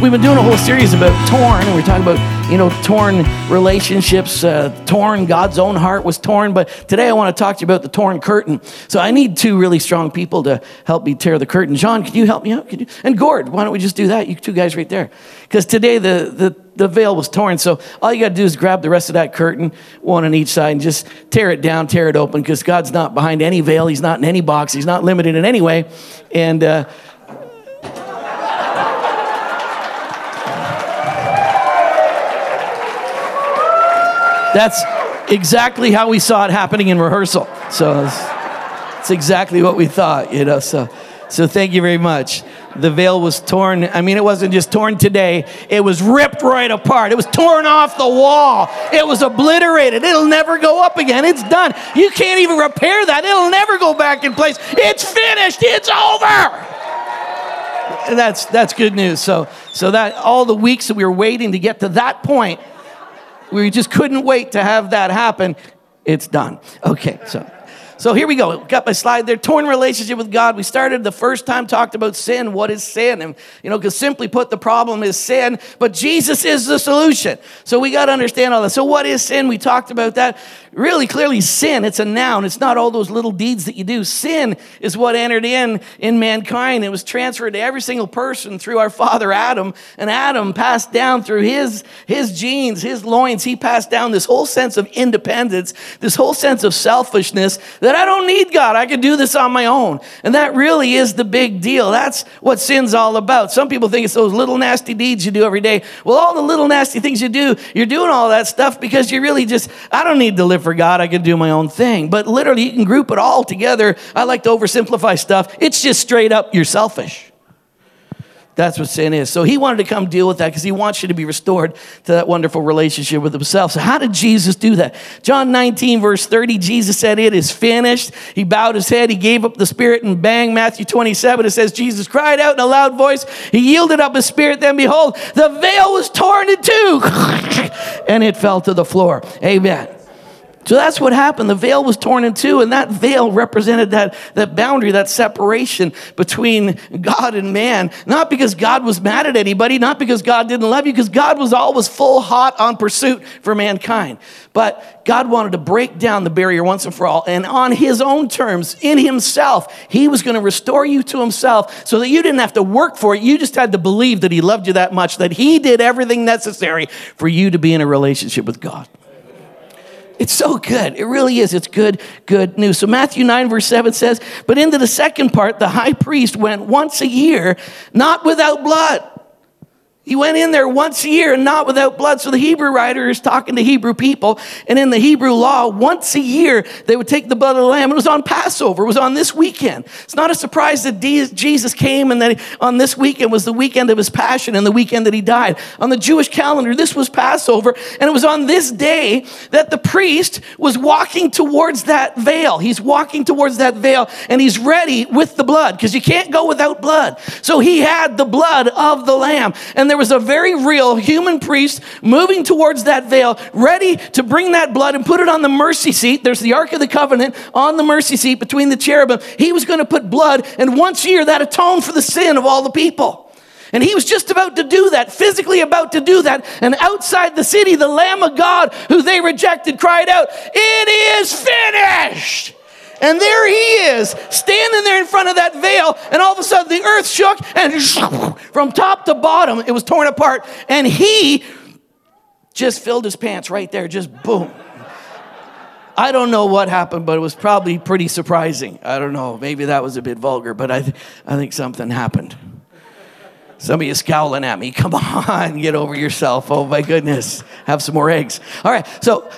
We've been doing a whole series about torn, and we're talking about, you know, torn relationships, uh, torn, God's own heart was torn. But today I want to talk to you about the torn curtain. So I need two really strong people to help me tear the curtain. John, can you help me out? Can you? And Gord, why don't we just do that? You two guys right there. Because today the, the, the veil was torn. So all you got to do is grab the rest of that curtain, one on each side, and just tear it down, tear it open, because God's not behind any veil. He's not in any box. He's not limited in any way. And, uh, That's exactly how we saw it happening in rehearsal. So it's, exactly what we thought, you know. So, so thank you very much. The veil was torn. I mean, it wasn't just torn today, it was ripped right apart. It was torn off the wall. It was obliterated. It'll never go up again. It's done. You can't even repair that. It'll never go back in place. It's finished. It's over. And that's that's good news. So so that all the weeks that we were waiting to get to that point, we just couldn't wait to have that happen. It's done. Okay, so. So here we go. Got my slide there. Torn relationship with God. We started the first time talked about sin. What is sin? And you know, because simply put, the problem is sin, but Jesus is the solution. So we got to understand all that. So what is sin? We talked about that. Really clearly, sin. It's a noun. It's not all those little deeds that you do. Sin is what entered in in mankind. It was transferred to every single person through our father Adam, and Adam passed down through his his genes, his loins. He passed down this whole sense of independence, this whole sense of selfishness. That I don't need God. I can do this on my own. And that really is the big deal. That's what sin's all about. Some people think it's those little nasty deeds you do every day. Well, all the little nasty things you do, you're doing all that stuff because you really just, I don't need to live for God. I can do my own thing. But literally, you can group it all together. I like to oversimplify stuff. It's just straight up, you're selfish. That's what sin is. So he wanted to come deal with that because he wants you to be restored to that wonderful relationship with himself. So, how did Jesus do that? John 19, verse 30, Jesus said, It is finished. He bowed his head, he gave up the spirit, and bang, Matthew 27, it says, Jesus cried out in a loud voice. He yielded up his spirit. Then, behold, the veil was torn in two, and it fell to the floor. Amen. So that's what happened. The veil was torn in two, and that veil represented that, that boundary, that separation between God and man. Not because God was mad at anybody, not because God didn't love you, because God was always full hot on pursuit for mankind. But God wanted to break down the barrier once and for all, and on His own terms, in Himself, He was going to restore you to Himself so that you didn't have to work for it. You just had to believe that He loved you that much, that He did everything necessary for you to be in a relationship with God. It's so good. It really is. It's good, good news. So Matthew 9, verse 7 says, But into the second part, the high priest went once a year, not without blood. He went in there once a year and not without blood. So the Hebrew writer is talking to Hebrew people. And in the Hebrew law, once a year, they would take the blood of the lamb. It was on Passover. It was on this weekend. It's not a surprise that Jesus came and that on this weekend was the weekend of his passion and the weekend that he died. On the Jewish calendar, this was Passover. And it was on this day that the priest was walking towards that veil. He's walking towards that veil and he's ready with the blood because you can't go without blood. So he had the blood of the lamb. And there was a very real human priest moving towards that veil, ready to bring that blood and put it on the mercy seat. There's the Ark of the Covenant on the mercy seat between the cherubim. He was going to put blood, and once a year that atoned for the sin of all the people. And he was just about to do that, physically about to do that. And outside the city, the Lamb of God, who they rejected, cried out, It is finished! And there he is, standing there in front of that veil, and all of a sudden the earth shook, and from top to bottom, it was torn apart. And he just filled his pants right there, just boom. I don't know what happened, but it was probably pretty surprising. I don't know. Maybe that was a bit vulgar, but I, th- I think something happened. Some of you scowling at me. Come on, get over yourself. Oh my goodness. Have some more eggs. All right. So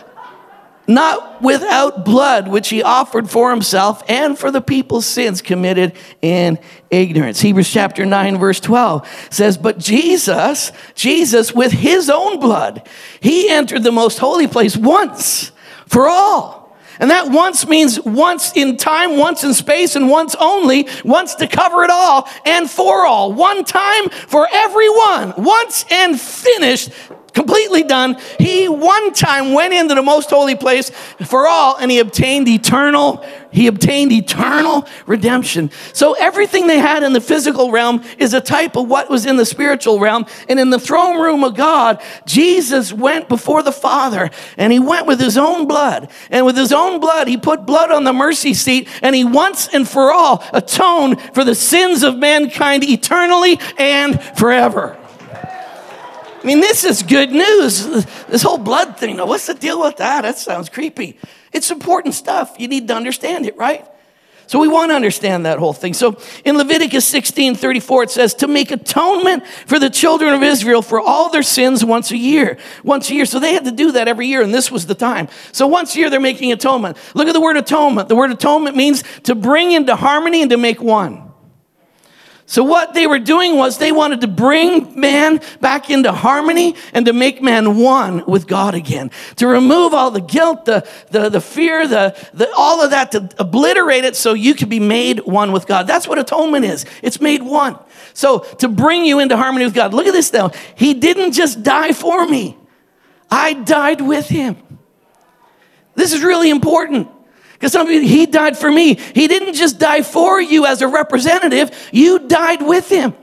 not without blood, which he offered for himself and for the people's sins committed in ignorance. Hebrews chapter 9, verse 12 says, But Jesus, Jesus, with his own blood, he entered the most holy place once for all. And that once means once in time, once in space, and once only, once to cover it all and for all. One time for everyone, once and finished completely done. He one time went into the most holy place for all and he obtained eternal he obtained eternal redemption. So everything they had in the physical realm is a type of what was in the spiritual realm. And in the throne room of God, Jesus went before the Father and he went with his own blood. And with his own blood, he put blood on the mercy seat and he once and for all atoned for the sins of mankind eternally and forever. I mean, this is good news. This whole blood thing. What's the deal with that? That sounds creepy. It's important stuff. You need to understand it, right? So we want to understand that whole thing. So in Leviticus 16 34, it says, to make atonement for the children of Israel for all their sins once a year. Once a year. So they had to do that every year, and this was the time. So once a year, they're making atonement. Look at the word atonement. The word atonement means to bring into harmony and to make one. So, what they were doing was they wanted to bring man back into harmony and to make man one with God again. To remove all the guilt, the, the, the fear, the, the, all of that, to obliterate it so you could be made one with God. That's what atonement is. It's made one. So, to bring you into harmony with God. Look at this though. He didn't just die for me, I died with him. This is really important. Because some he died for me. He didn't just die for you as a representative, you died with him.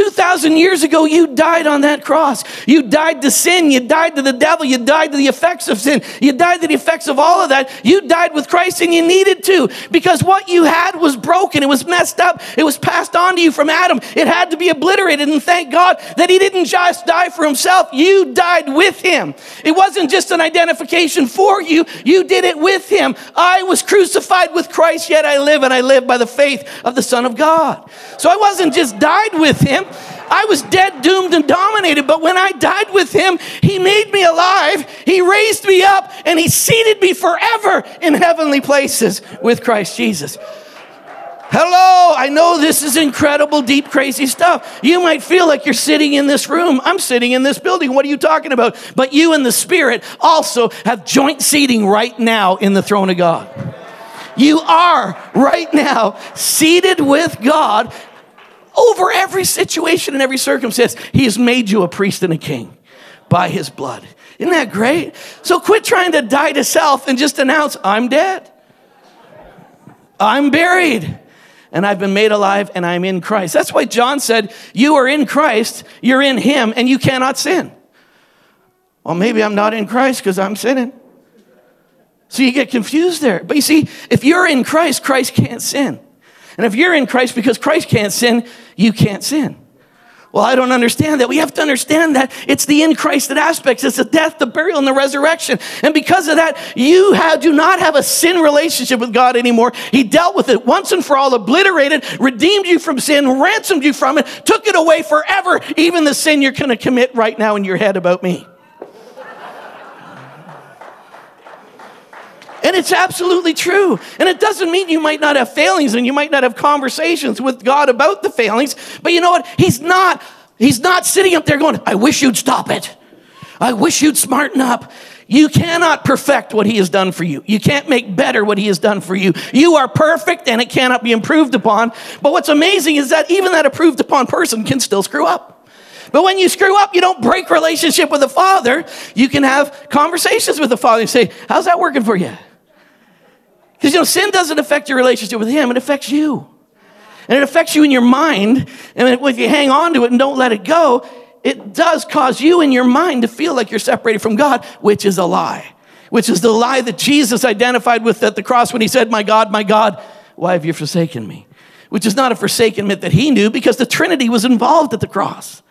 2,000 years ago, you died on that cross. You died to sin. You died to the devil. You died to the effects of sin. You died to the effects of all of that. You died with Christ and you needed to because what you had was broken. It was messed up. It was passed on to you from Adam. It had to be obliterated. And thank God that he didn't just die for himself. You died with him. It wasn't just an identification for you. You did it with him. I was crucified with Christ, yet I live and I live by the faith of the Son of God. So I wasn't just died with him. I was dead, doomed, and dominated, but when I died with him, he made me alive, he raised me up, and he seated me forever in heavenly places with Christ Jesus. Hello, I know this is incredible, deep, crazy stuff. You might feel like you're sitting in this room. I'm sitting in this building. What are you talking about? But you and the Spirit also have joint seating right now in the throne of God. You are right now seated with God over every situation and every circumstance. He has made you a priest and a king by his blood. Isn't that great? So quit trying to die to self and just announce, I'm dead. I'm buried. And I've been made alive and I'm in Christ. That's why John said, You are in Christ, you're in him, and you cannot sin. Well, maybe I'm not in Christ because I'm sinning. So you get confused there. But you see, if you're in Christ, Christ can't sin. And if you're in Christ because Christ can't sin, you can't sin. Well, I don't understand that. We have to understand that it's the in Christ that aspects. It's the death, the burial, and the resurrection. And because of that, you have, do not have a sin relationship with God anymore. He dealt with it once and for all, obliterated, redeemed you from sin, ransomed you from it, took it away forever, even the sin you're going to commit right now in your head about me. And it's absolutely true. And it doesn't mean you might not have failings and you might not have conversations with God about the failings. But you know what? He's not, he's not sitting up there going, I wish you'd stop it. I wish you'd smarten up. You cannot perfect what he has done for you. You can't make better what he has done for you. You are perfect and it cannot be improved upon. But what's amazing is that even that approved upon person can still screw up. But when you screw up, you don't break relationship with the Father. You can have conversations with the Father and say, How's that working for you? Because, you know, sin doesn't affect your relationship with Him, it affects you. And it affects you in your mind. And if you hang on to it and don't let it go, it does cause you in your mind to feel like you're separated from God, which is a lie. Which is the lie that Jesus identified with at the cross when he said, My God, my God, why have you forsaken me? Which is not a forsakenness that he knew because the Trinity was involved at the cross.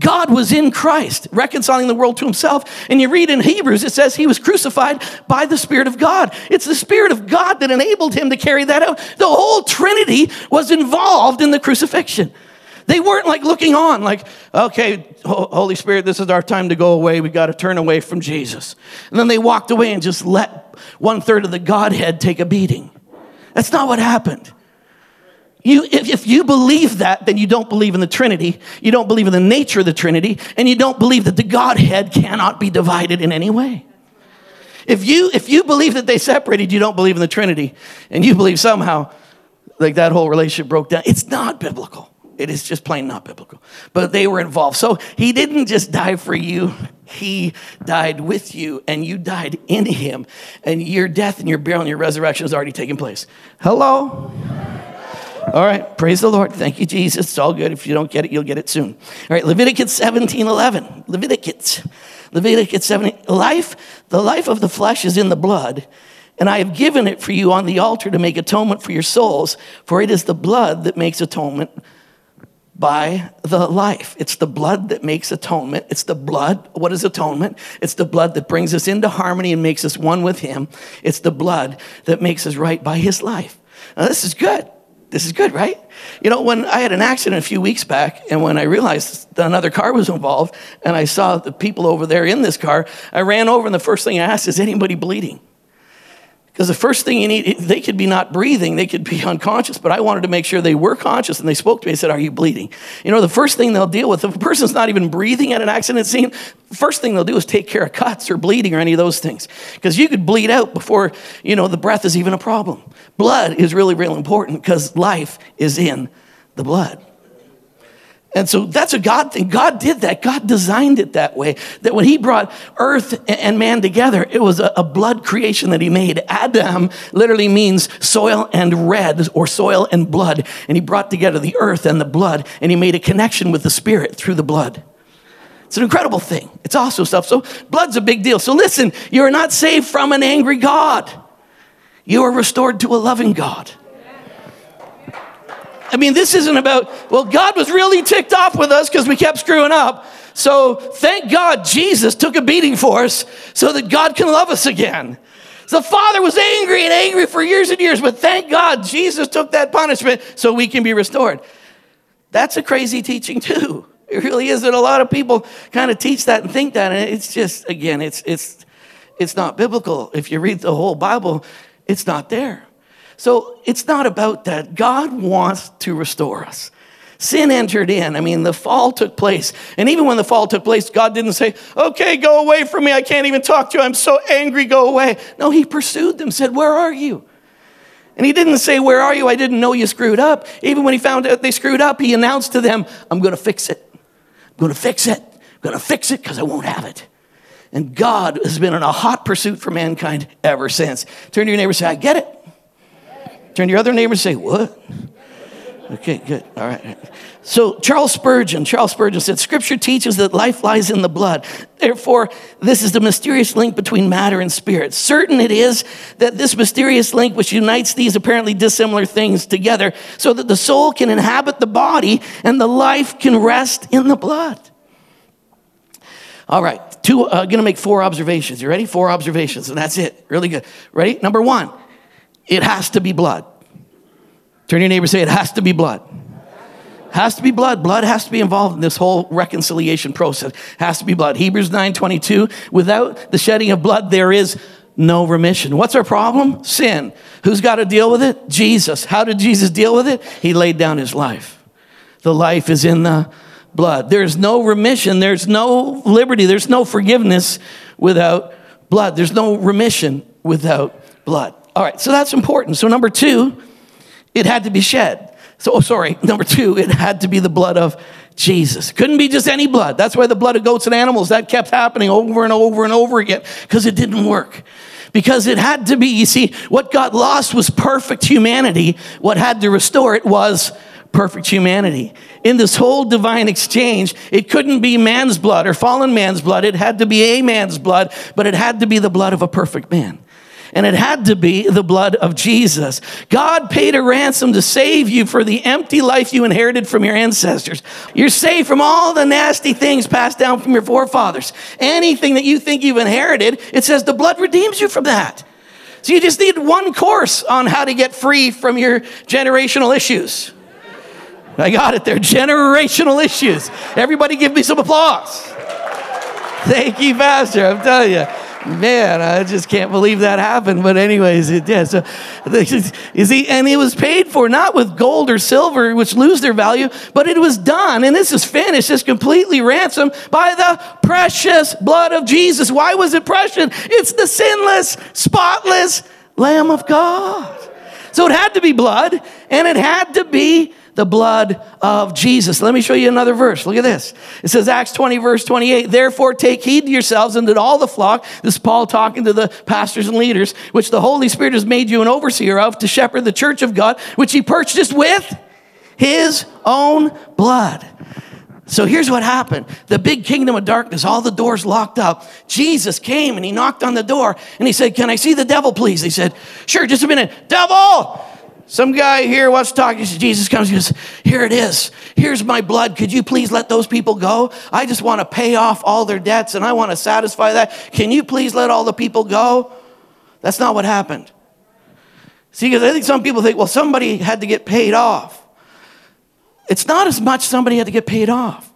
God was in Christ, reconciling the world to himself. And you read in Hebrews, it says he was crucified by the Spirit of God. It's the Spirit of God that enabled him to carry that out. The whole Trinity was involved in the crucifixion. They weren't like looking on, like, okay, Holy Spirit, this is our time to go away. We got to turn away from Jesus. And then they walked away and just let one third of the Godhead take a beating. That's not what happened. You, if, if you believe that, then you don't believe in the Trinity, you don't believe in the nature of the Trinity, and you don't believe that the Godhead cannot be divided in any way. If you, if you believe that they separated, you don't believe in the Trinity, and you believe somehow like that whole relationship broke down, it's not biblical. It is just plain not biblical. But they were involved. So he didn't just die for you, he died with you, and you died in him. And your death and your burial and your resurrection has already taken place. Hello? All right, praise the Lord. Thank you, Jesus. It's all good. If you don't get it, you'll get it soon. All right, Leviticus 17 11. Leviticus. Leviticus 17. Life, the life of the flesh is in the blood, and I have given it for you on the altar to make atonement for your souls, for it is the blood that makes atonement by the life. It's the blood that makes atonement. It's the blood. What is atonement? It's the blood that brings us into harmony and makes us one with Him. It's the blood that makes us right by His life. Now, this is good. This is good, right? You know, when I had an accident a few weeks back, and when I realized that another car was involved, and I saw the people over there in this car, I ran over, and the first thing I asked is, anybody bleeding? Because the first thing you need, they could be not breathing, they could be unconscious, but I wanted to make sure they were conscious and they spoke to me and said, Are you bleeding? You know, the first thing they'll deal with, if a person's not even breathing at an accident scene, first thing they'll do is take care of cuts or bleeding or any of those things. Because you could bleed out before, you know, the breath is even a problem. Blood is really, really important because life is in the blood. And so that's a God thing. God did that. God designed it that way. That when He brought earth and man together, it was a, blood creation that He made. Adam literally means soil and red, or soil and blood. And He brought together the earth and the blood, and He made a connection with the Spirit through the blood. It's an incredible thing. It's also stuff. So, blood's a big deal. So, listen, you're not saved from an angry God, you are restored to a loving God. I mean, this isn't about, well, God was really ticked off with us because we kept screwing up. So thank God Jesus took a beating for us so that God can love us again. The Father was angry and angry for years and years, but thank God Jesus took that punishment so we can be restored. That's a crazy teaching, too. It really is that a lot of people kind of teach that and think that, and it's just, again, it's, it's, it's not biblical. If you read the whole Bible, it's not there. So it's not about that. God wants to restore us. Sin entered in. I mean, the fall took place. And even when the fall took place, God didn't say, okay, go away from me. I can't even talk to you. I'm so angry. Go away. No, He pursued them, said, Where are you? And He didn't say, Where are you? I didn't know you screwed up. Even when He found out they screwed up, He announced to them, I'm going to fix it. I'm going to fix it. I'm going to fix it because I won't have it. And God has been in a hot pursuit for mankind ever since. Turn to your neighbor and say, I get it. Turn to your other neighbor and say, What? Okay, good. All right. So, Charles Spurgeon, Charles Spurgeon said, Scripture teaches that life lies in the blood. Therefore, this is the mysterious link between matter and spirit. Certain it is that this mysterious link, which unites these apparently dissimilar things together, so that the soul can inhabit the body and the life can rest in the blood. All right, two, uh, gonna make four observations. You ready? Four observations, and that's it. Really good. Ready? Number one, it has to be blood. Turn your neighbor say, It has to be blood. Has to be blood. Blood has to be involved in this whole reconciliation process. Has to be blood. Hebrews 9 22. Without the shedding of blood, there is no remission. What's our problem? Sin. Who's got to deal with it? Jesus. How did Jesus deal with it? He laid down his life. The life is in the blood. There's no remission. There's no liberty. There's no forgiveness without blood. There's no remission without blood. All right, so that's important. So, number two, it had to be shed. So, oh, sorry, number two, it had to be the blood of Jesus. Couldn't be just any blood. That's why the blood of goats and animals, that kept happening over and over and over again because it didn't work. Because it had to be, you see, what got lost was perfect humanity. What had to restore it was perfect humanity. In this whole divine exchange, it couldn't be man's blood or fallen man's blood. It had to be a man's blood, but it had to be the blood of a perfect man and it had to be the blood of Jesus. God paid a ransom to save you for the empty life you inherited from your ancestors. You're saved from all the nasty things passed down from your forefathers. Anything that you think you've inherited, it says the blood redeems you from that. So you just need one course on how to get free from your generational issues. I got it there. Generational issues. Everybody give me some applause. Thank you, Pastor. I'm telling you. Man, I just can't believe that happened. But anyways, it did. So, you see, and it was paid for not with gold or silver, which lose their value, but it was done, and this is finished, it's completely ransomed by the precious blood of Jesus. Why was it precious? It's the sinless, spotless Lamb of God. So it had to be blood, and it had to be the blood of Jesus. Let me show you another verse. Look at this. It says, Acts 20, verse 28, therefore take heed to yourselves and to all the flock. This is Paul talking to the pastors and leaders, which the Holy Spirit has made you an overseer of to shepherd the church of God, which he purchased with his own blood. So here's what happened. The big kingdom of darkness, all the doors locked up. Jesus came and he knocked on the door and he said, Can I see the devil, please? He said, Sure, just a minute. Devil! Some guy here wants to talk. Jesus comes and goes, Here it is. Here's my blood. Could you please let those people go? I just want to pay off all their debts and I want to satisfy that. Can you please let all the people go? That's not what happened. See, because I think some people think, well, somebody had to get paid off. It's not as much somebody had to get paid off.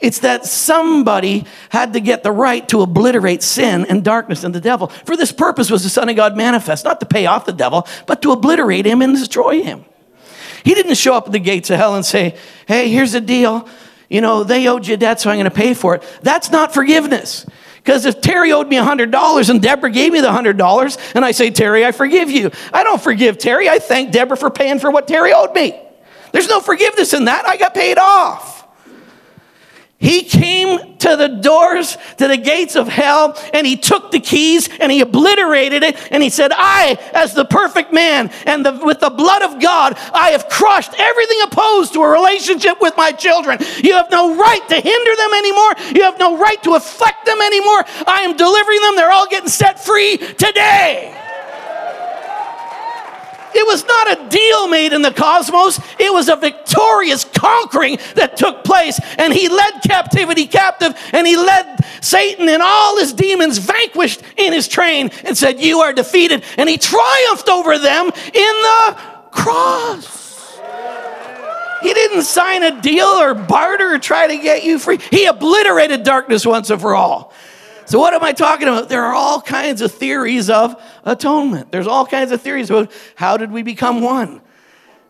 It's that somebody had to get the right to obliterate sin and darkness and the devil. For this purpose was the Son of God manifest, not to pay off the devil, but to obliterate him and destroy him. He didn't show up at the gates of hell and say, Hey, here's the deal. You know, they owed you debt, so I'm going to pay for it. That's not forgiveness. Because if Terry owed me $100 and Deborah gave me the $100, and I say, Terry, I forgive you, I don't forgive Terry. I thank Deborah for paying for what Terry owed me. There's no forgiveness in that. I got paid off. He came to the doors, to the gates of hell, and he took the keys and he obliterated it. And he said, I, as the perfect man, and the, with the blood of God, I have crushed everything opposed to a relationship with my children. You have no right to hinder them anymore. You have no right to affect them anymore. I am delivering them. They're all getting set free today. It was not a deal made in the cosmos, it was a victorious conquering that took place. And he led captivity captive, and he led Satan and all his demons vanquished in his train and said, You are defeated. And he triumphed over them in the cross. He didn't sign a deal or barter or try to get you free. He obliterated darkness once and for all. So, what am I talking about? There are all kinds of theories of atonement. There's all kinds of theories about how did we become one?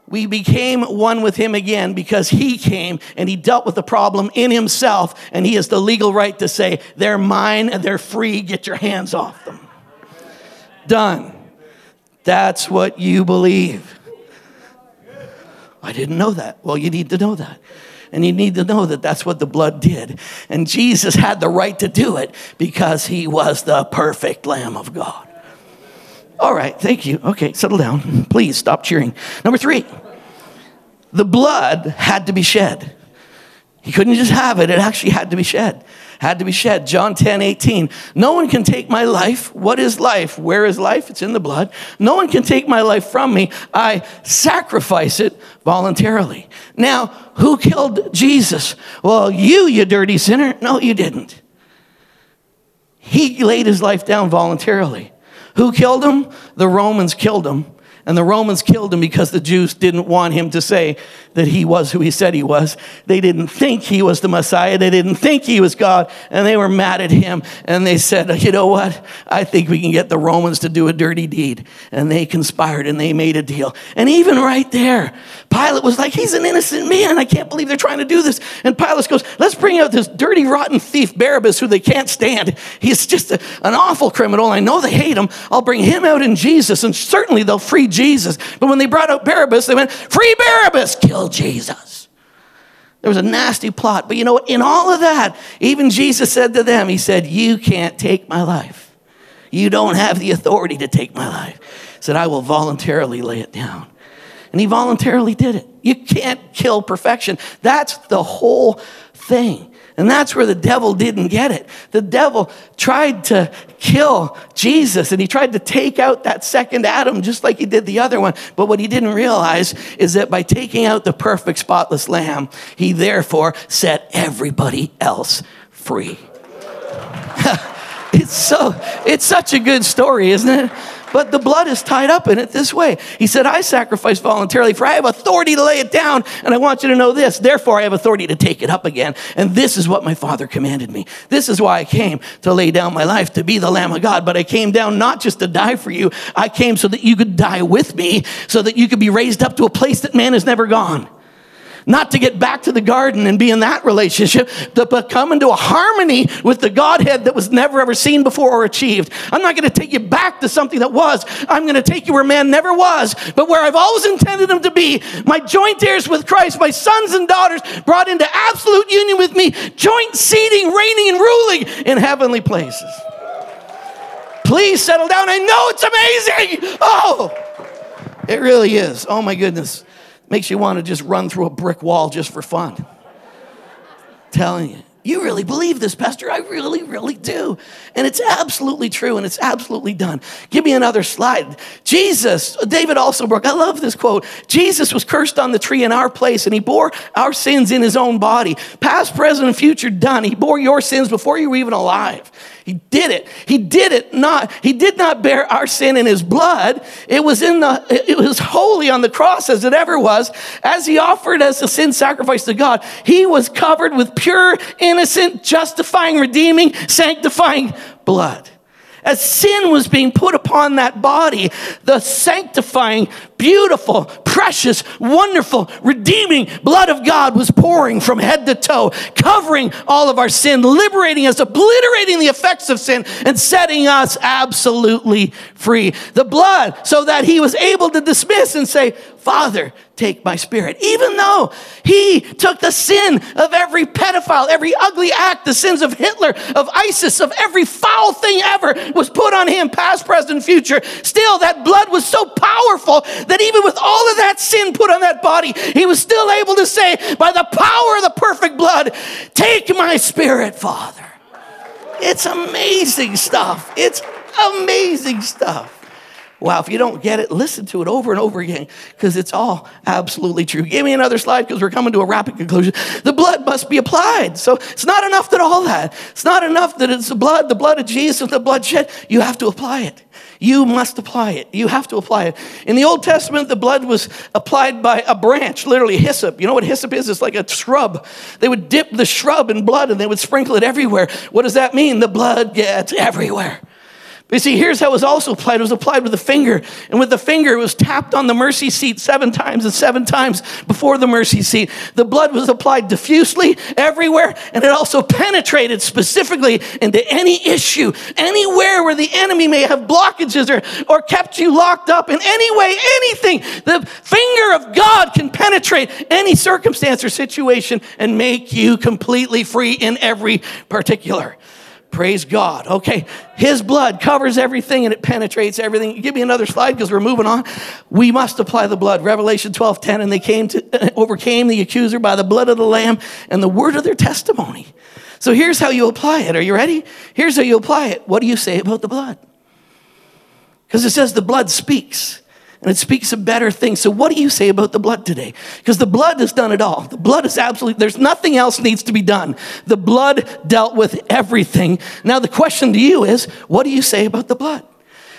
We became one with him again because he came and he dealt with the problem in himself, and he has the legal right to say, They're mine and they're free, get your hands off them. Done. That's what you believe. I didn't know that. Well, you need to know that. And you need to know that that's what the blood did. And Jesus had the right to do it because he was the perfect Lamb of God. All right, thank you. Okay, settle down. Please stop cheering. Number three, the blood had to be shed. He couldn't just have it, it actually had to be shed had to be shed. John 10, 18. No one can take my life. What is life? Where is life? It's in the blood. No one can take my life from me. I sacrifice it voluntarily. Now, who killed Jesus? Well, you, you dirty sinner. No, you didn't. He laid his life down voluntarily. Who killed him? The Romans killed him. And the Romans killed him because the Jews didn't want him to say that he was who he said he was. They didn't think he was the Messiah. They didn't think he was God. And they were mad at him. And they said, you know what? I think we can get the Romans to do a dirty deed. And they conspired and they made a deal. And even right there, Pilate was like, he's an innocent man. I can't believe they're trying to do this. And Pilate goes, let's bring out this dirty, rotten thief, Barabbas, who they can't stand. He's just a, an awful criminal. I know they hate him. I'll bring him out in Jesus. And certainly they'll free Jesus. But when they brought out Barabbas, they went, Free Barabbas, kill Jesus. There was a nasty plot. But you know what? In all of that, even Jesus said to them, He said, You can't take my life. You don't have the authority to take my life. He said, I will voluntarily lay it down. And he voluntarily did it. You can't kill perfection. That's the whole thing. And that's where the devil didn't get it. The devil tried to kill Jesus and he tried to take out that second Adam just like he did the other one. But what he didn't realize is that by taking out the perfect, spotless lamb, he therefore set everybody else free. it's so, it's such a good story, isn't it? But the blood is tied up in it this way. He said, I sacrifice voluntarily, for I have authority to lay it down, and I want you to know this. Therefore, I have authority to take it up again. And this is what my Father commanded me. This is why I came to lay down my life, to be the Lamb of God. But I came down not just to die for you, I came so that you could die with me, so that you could be raised up to a place that man has never gone not to get back to the garden and be in that relationship, but come into a harmony with the Godhead that was never ever seen before or achieved. I'm not going to take you back to something that was. I'm going to take you where man never was, but where I've always intended him to be. My joint heirs with Christ, my sons and daughters brought into absolute union with me, joint seating, reigning, and ruling in heavenly places. Please settle down. I know it's amazing. Oh, it really is. Oh my goodness. Makes you want to just run through a brick wall just for fun. Telling you. You really believe this, Pastor? I really, really do. And it's absolutely true and it's absolutely done. Give me another slide. Jesus, David Alsobrook, I love this quote. Jesus was cursed on the tree in our place and he bore our sins in his own body. Past, present, and future done. He bore your sins before you were even alive. He did it. He did it not, he did not bear our sin in his blood. It was in the, it was holy on the cross as it ever was. As he offered as a sin sacrifice to God, he was covered with pure, innocent, justifying, redeeming, sanctifying blood as sin was being put upon that body, the sanctifying, beautiful, precious, wonderful, redeeming blood of God was pouring from head to toe, covering all of our sin, liberating us, obliterating the effects of sin, and setting us absolutely free. The blood, so that he was able to dismiss and say, Father, take my spirit. Even though he took the sin of every pedophile, every ugly act, the sins of Hitler, of ISIS, of every foul thing ever was put on him, past, present, future. Still, that blood was so powerful that even with all of that sin put on that body, he was still able to say, by the power of the perfect blood, take my spirit, Father. It's amazing stuff. It's amazing stuff. Wow, if you don't get it, listen to it over and over again because it's all absolutely true. Give me another slide because we're coming to a rapid conclusion. The blood must be applied. So it's not enough that all that. It's not enough that it's the blood, the blood of Jesus, the blood shed. You have to apply it. You must apply it. You have to apply it. In the Old Testament, the blood was applied by a branch, literally hyssop. You know what hyssop is? It's like a shrub. They would dip the shrub in blood and they would sprinkle it everywhere. What does that mean? The blood gets everywhere. But you see, here's how it was also applied. It was applied with a finger. And with the finger, it was tapped on the mercy seat seven times and seven times before the mercy seat. The blood was applied diffusely everywhere, and it also penetrated specifically into any issue, anywhere where the enemy may have blockages or, or kept you locked up in any way, anything. The finger of God can penetrate any circumstance or situation and make you completely free in every particular. Praise God. Okay. His blood covers everything and it penetrates everything. Give me another slide because we're moving on. We must apply the blood. Revelation 12 10. And they came to, overcame the accuser by the blood of the Lamb and the word of their testimony. So here's how you apply it. Are you ready? Here's how you apply it. What do you say about the blood? Because it says the blood speaks and it speaks of better things. So, what do you say about the blood today? Because the blood has done it all. The blood is absolutely, there's nothing else needs to be done. The blood dealt with everything. Now, the question to you is, what do you say about the blood?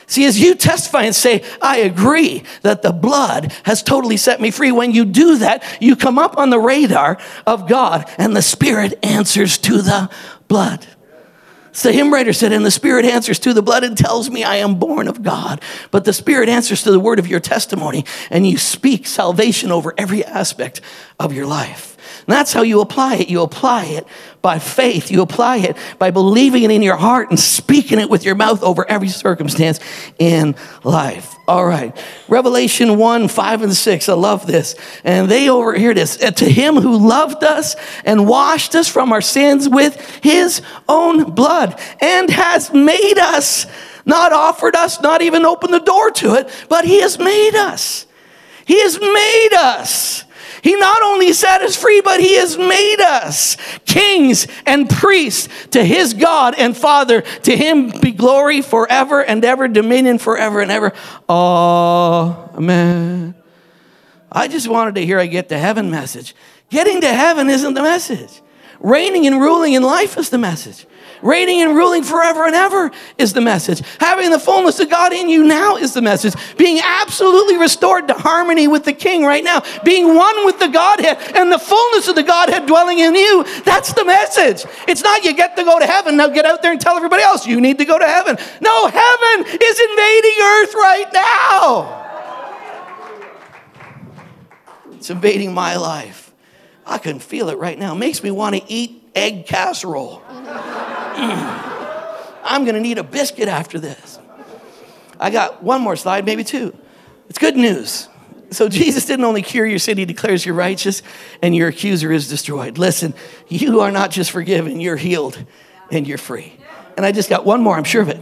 See, as you testify and say, I agree that the blood has totally set me free, when you do that, you come up on the radar of God and the Spirit answers to the blood. So the hymn writer said, and the Spirit answers to the blood and tells me I am born of God. But the Spirit answers to the word of your testimony, and you speak salvation over every aspect of your life. And that's how you apply it. You apply it by faith. You apply it by believing it in your heart and speaking it with your mouth over every circumstance in life. All right. Revelation 1, 5, and 6. I love this. And they over here this. To him who loved us and washed us from our sins with his own blood and has made us, not offered us, not even opened the door to it, but he has made us. He has made us he not only set us free, but He has made us kings and priests to His God and Father. To Him be glory forever and ever, dominion forever and ever. Amen. I just wanted to hear I get to heaven message. Getting to heaven isn't the message. Reigning and ruling in life is the message. Reigning and ruling forever and ever is the message. Having the fullness of God in you now is the message. Being absolutely restored to harmony with the King right now. Being one with the Godhead and the fullness of the Godhead dwelling in you. That's the message. It's not you get to go to heaven. Now get out there and tell everybody else you need to go to heaven. No, heaven is invading earth right now. It's invading my life. I can feel it right now. It makes me want to eat egg casserole. I'm going to need a biscuit after this. I got one more slide, maybe two. It's good news. So Jesus didn't only cure your sin, he declares you righteous and your accuser is destroyed. Listen, you are not just forgiven, you're healed and you're free. And I just got one more, I'm sure of it.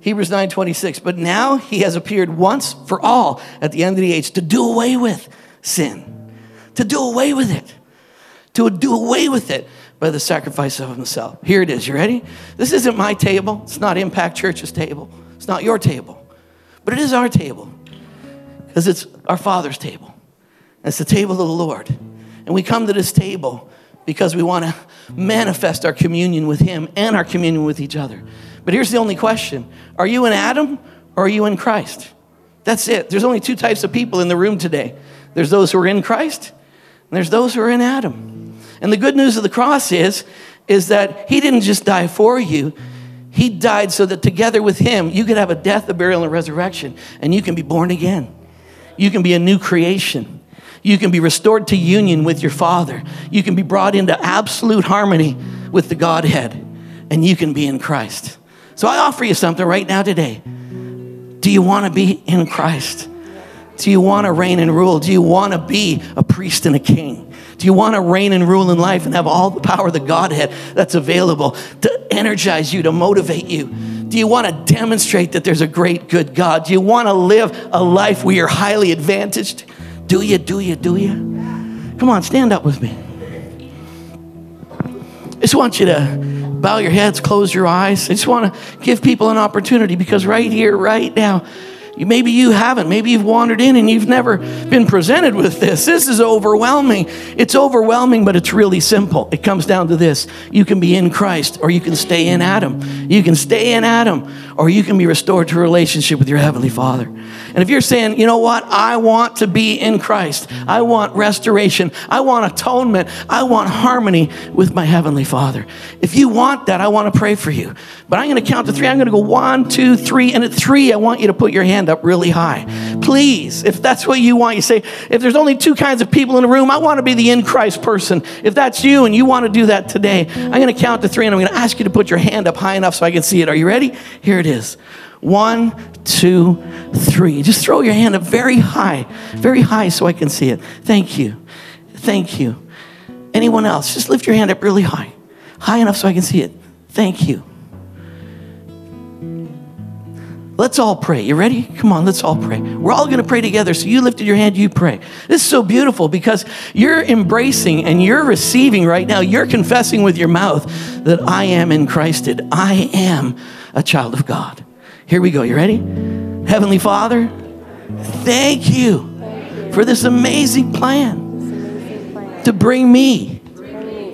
Hebrews 9:26. But now he has appeared once for all at the end of the age to do away with sin. To do away with it. To do away with it by the sacrifice of himself. Here it is. You ready? This isn't my table. It's not Impact Church's table. It's not your table. But it is our table because it's our Father's table. It's the table of the Lord. And we come to this table because we want to manifest our communion with Him and our communion with each other. But here's the only question Are you in Adam or are you in Christ? That's it. There's only two types of people in the room today there's those who are in Christ, and there's those who are in Adam. And the good news of the cross is, is that he didn't just die for you. He died so that together with him, you could have a death, a burial, and a resurrection, and you can be born again. You can be a new creation. You can be restored to union with your Father. You can be brought into absolute harmony with the Godhead, and you can be in Christ. So I offer you something right now today. Do you want to be in Christ? Do you want to reign and rule? Do you want to be a priest and a king? Do you want to reign and rule in life and have all the power of the Godhead that's available to energize you, to motivate you? Do you want to demonstrate that there's a great, good God? Do you want to live a life where you're highly advantaged? Do you, do you, do you? Come on, stand up with me. I just want you to bow your heads, close your eyes. I just want to give people an opportunity because right here, right now, Maybe you haven't. Maybe you've wandered in and you've never been presented with this. This is overwhelming. It's overwhelming, but it's really simple. It comes down to this you can be in Christ or you can stay in Adam. You can stay in Adam or you can be restored to a relationship with your Heavenly Father. And if you're saying, you know what, I want to be in Christ, I want restoration, I want atonement, I want harmony with my Heavenly Father. If you want that, I want to pray for you. But I'm going to count to three. I'm going to go one, two, three. And at three, I want you to put your hand up really high. Please, if that's what you want, you say, if there's only two kinds of people in the room, I want to be the in Christ person. If that's you and you want to do that today, I'm going to count to three and I'm going to ask you to put your hand up high enough so I can see it. Are you ready? Here it is. One, two, three. Just throw your hand up very high, very high so I can see it. Thank you. Thank you. Anyone else? Just lift your hand up really high, high enough so I can see it. Thank you. Let's all pray. You ready? Come on, let's all pray. We're all going to pray together. So you lifted your hand, you pray. This is so beautiful because you're embracing and you're receiving right now. You're confessing with your mouth that I am in Christed. I am a child of God. Here we go. You ready? Heavenly Father, thank you for this amazing plan to bring me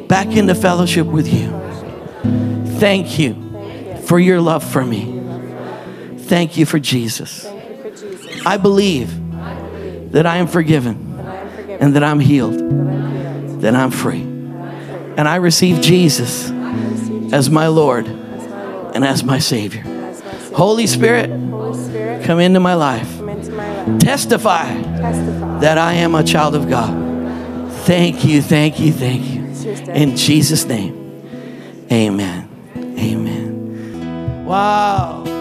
back into fellowship with you. Thank you for your love for me. Thank you for Jesus. I believe that I am forgiven and that I'm healed, that I'm free. And I receive Jesus as my Lord and as my Savior. Holy Spirit, come into my life. Testify that I am a child of God. Thank you, thank you, thank you. In Jesus' name, amen. Amen. Wow.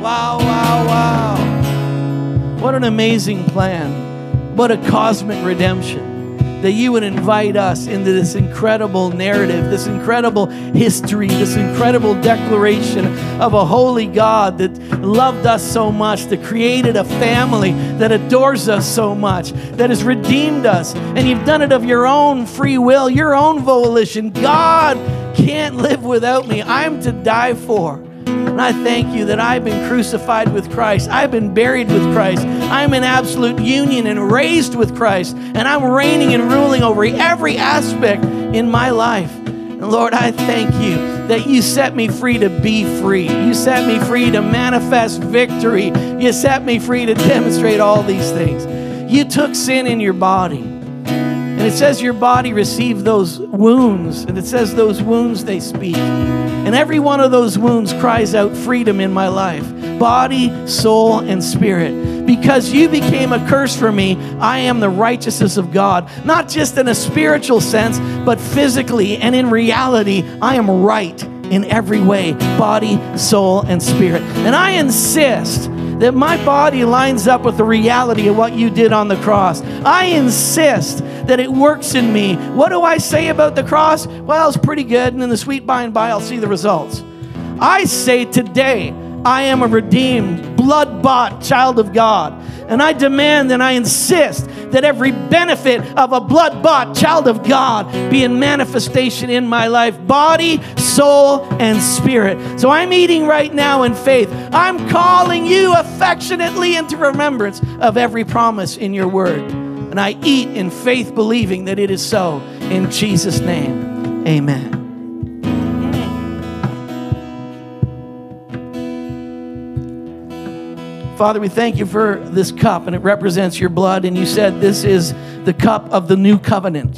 Wow, wow, wow. What an amazing plan. What a cosmic redemption. That you would invite us into this incredible narrative, this incredible history, this incredible declaration of a holy God that loved us so much, that created a family that adores us so much, that has redeemed us. And you've done it of your own free will, your own volition. God can't live without me. I'm to die for. And I thank you that I've been crucified with Christ. I've been buried with Christ. I'm in absolute union and raised with Christ. And I'm reigning and ruling over every aspect in my life. And Lord, I thank you that you set me free to be free. You set me free to manifest victory. You set me free to demonstrate all these things. You took sin in your body. And it says your body received those wounds, and it says those wounds they speak. And every one of those wounds cries out freedom in my life body, soul, and spirit. Because you became a curse for me, I am the righteousness of God. Not just in a spiritual sense, but physically and in reality, I am right in every way body, soul, and spirit. And I insist that my body lines up with the reality of what you did on the cross. I insist that it works in me. What do I say about the cross? Well, it's pretty good, and in the sweet by and by, I'll see the results. I say today, I am a redeemed, blood bought child of God. And I demand and I insist that every benefit of a blood bought child of God be in manifestation in my life, body, soul, and spirit. So I'm eating right now in faith. I'm calling you affectionately into remembrance of every promise in your word. And I eat in faith, believing that it is so. In Jesus' name, amen. Father, we thank you for this cup, and it represents your blood. And you said this is the cup of the new covenant.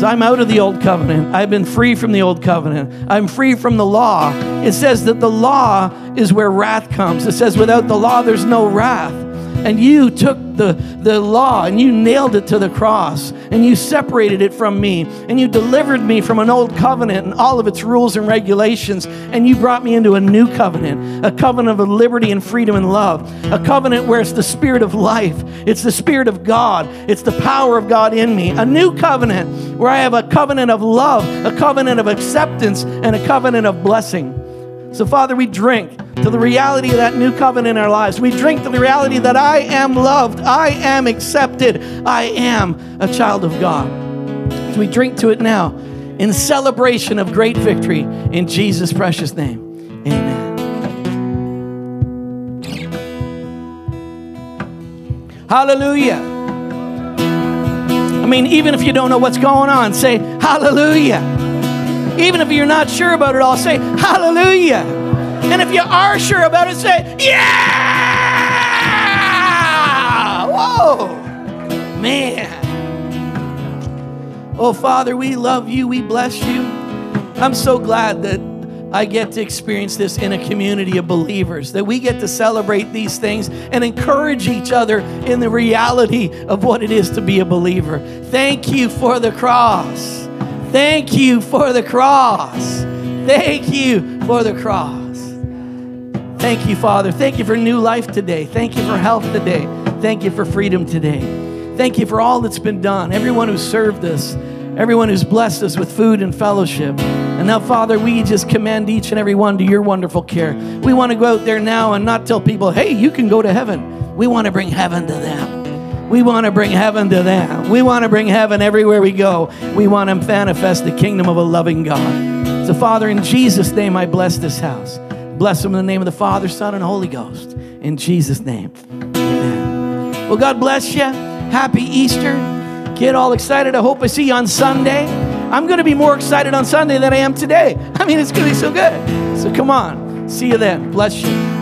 So I'm out of the old covenant. I've been free from the old covenant. I'm free from the law. It says that the law is where wrath comes. It says, without the law, there's no wrath and you took the, the law and you nailed it to the cross and you separated it from me and you delivered me from an old covenant and all of its rules and regulations and you brought me into a new covenant, a covenant of liberty and freedom and love, a covenant where it's the spirit of life, it's the spirit of God, it's the power of God in me, a new covenant where I have a covenant of love, a covenant of acceptance, and a covenant of blessing. So, Father, we drink to the reality of that new covenant in our lives. We drink to the reality that I am loved, I am accepted, I am a child of God. We drink to it now in celebration of great victory in Jesus' precious name. Amen. Hallelujah. I mean, even if you don't know what's going on, say hallelujah. Even if you're not sure about it all, say hallelujah. And if you are sure about it, say, Yeah! Whoa! Man. Oh, Father, we love you. We bless you. I'm so glad that I get to experience this in a community of believers, that we get to celebrate these things and encourage each other in the reality of what it is to be a believer. Thank you for the cross. Thank you for the cross. Thank you for the cross. Thank you, Father. Thank you for new life today. Thank you for health today. Thank you for freedom today. Thank you for all that's been done. Everyone who served us, everyone who's blessed us with food and fellowship. And now, Father, we just commend each and every one to your wonderful care. We want to go out there now and not tell people, hey, you can go to heaven. We want to bring heaven to them. We want to bring heaven to them. We want to bring heaven everywhere we go. We want to manifest the kingdom of a loving God. So, Father, in Jesus' name, I bless this house. Bless them in the name of the Father, Son, and Holy Ghost. In Jesus' name. Amen. Well, God bless you. Happy Easter. Get all excited. I hope I see you on Sunday. I'm going to be more excited on Sunday than I am today. I mean, it's going to be so good. So come on. See you then. Bless you.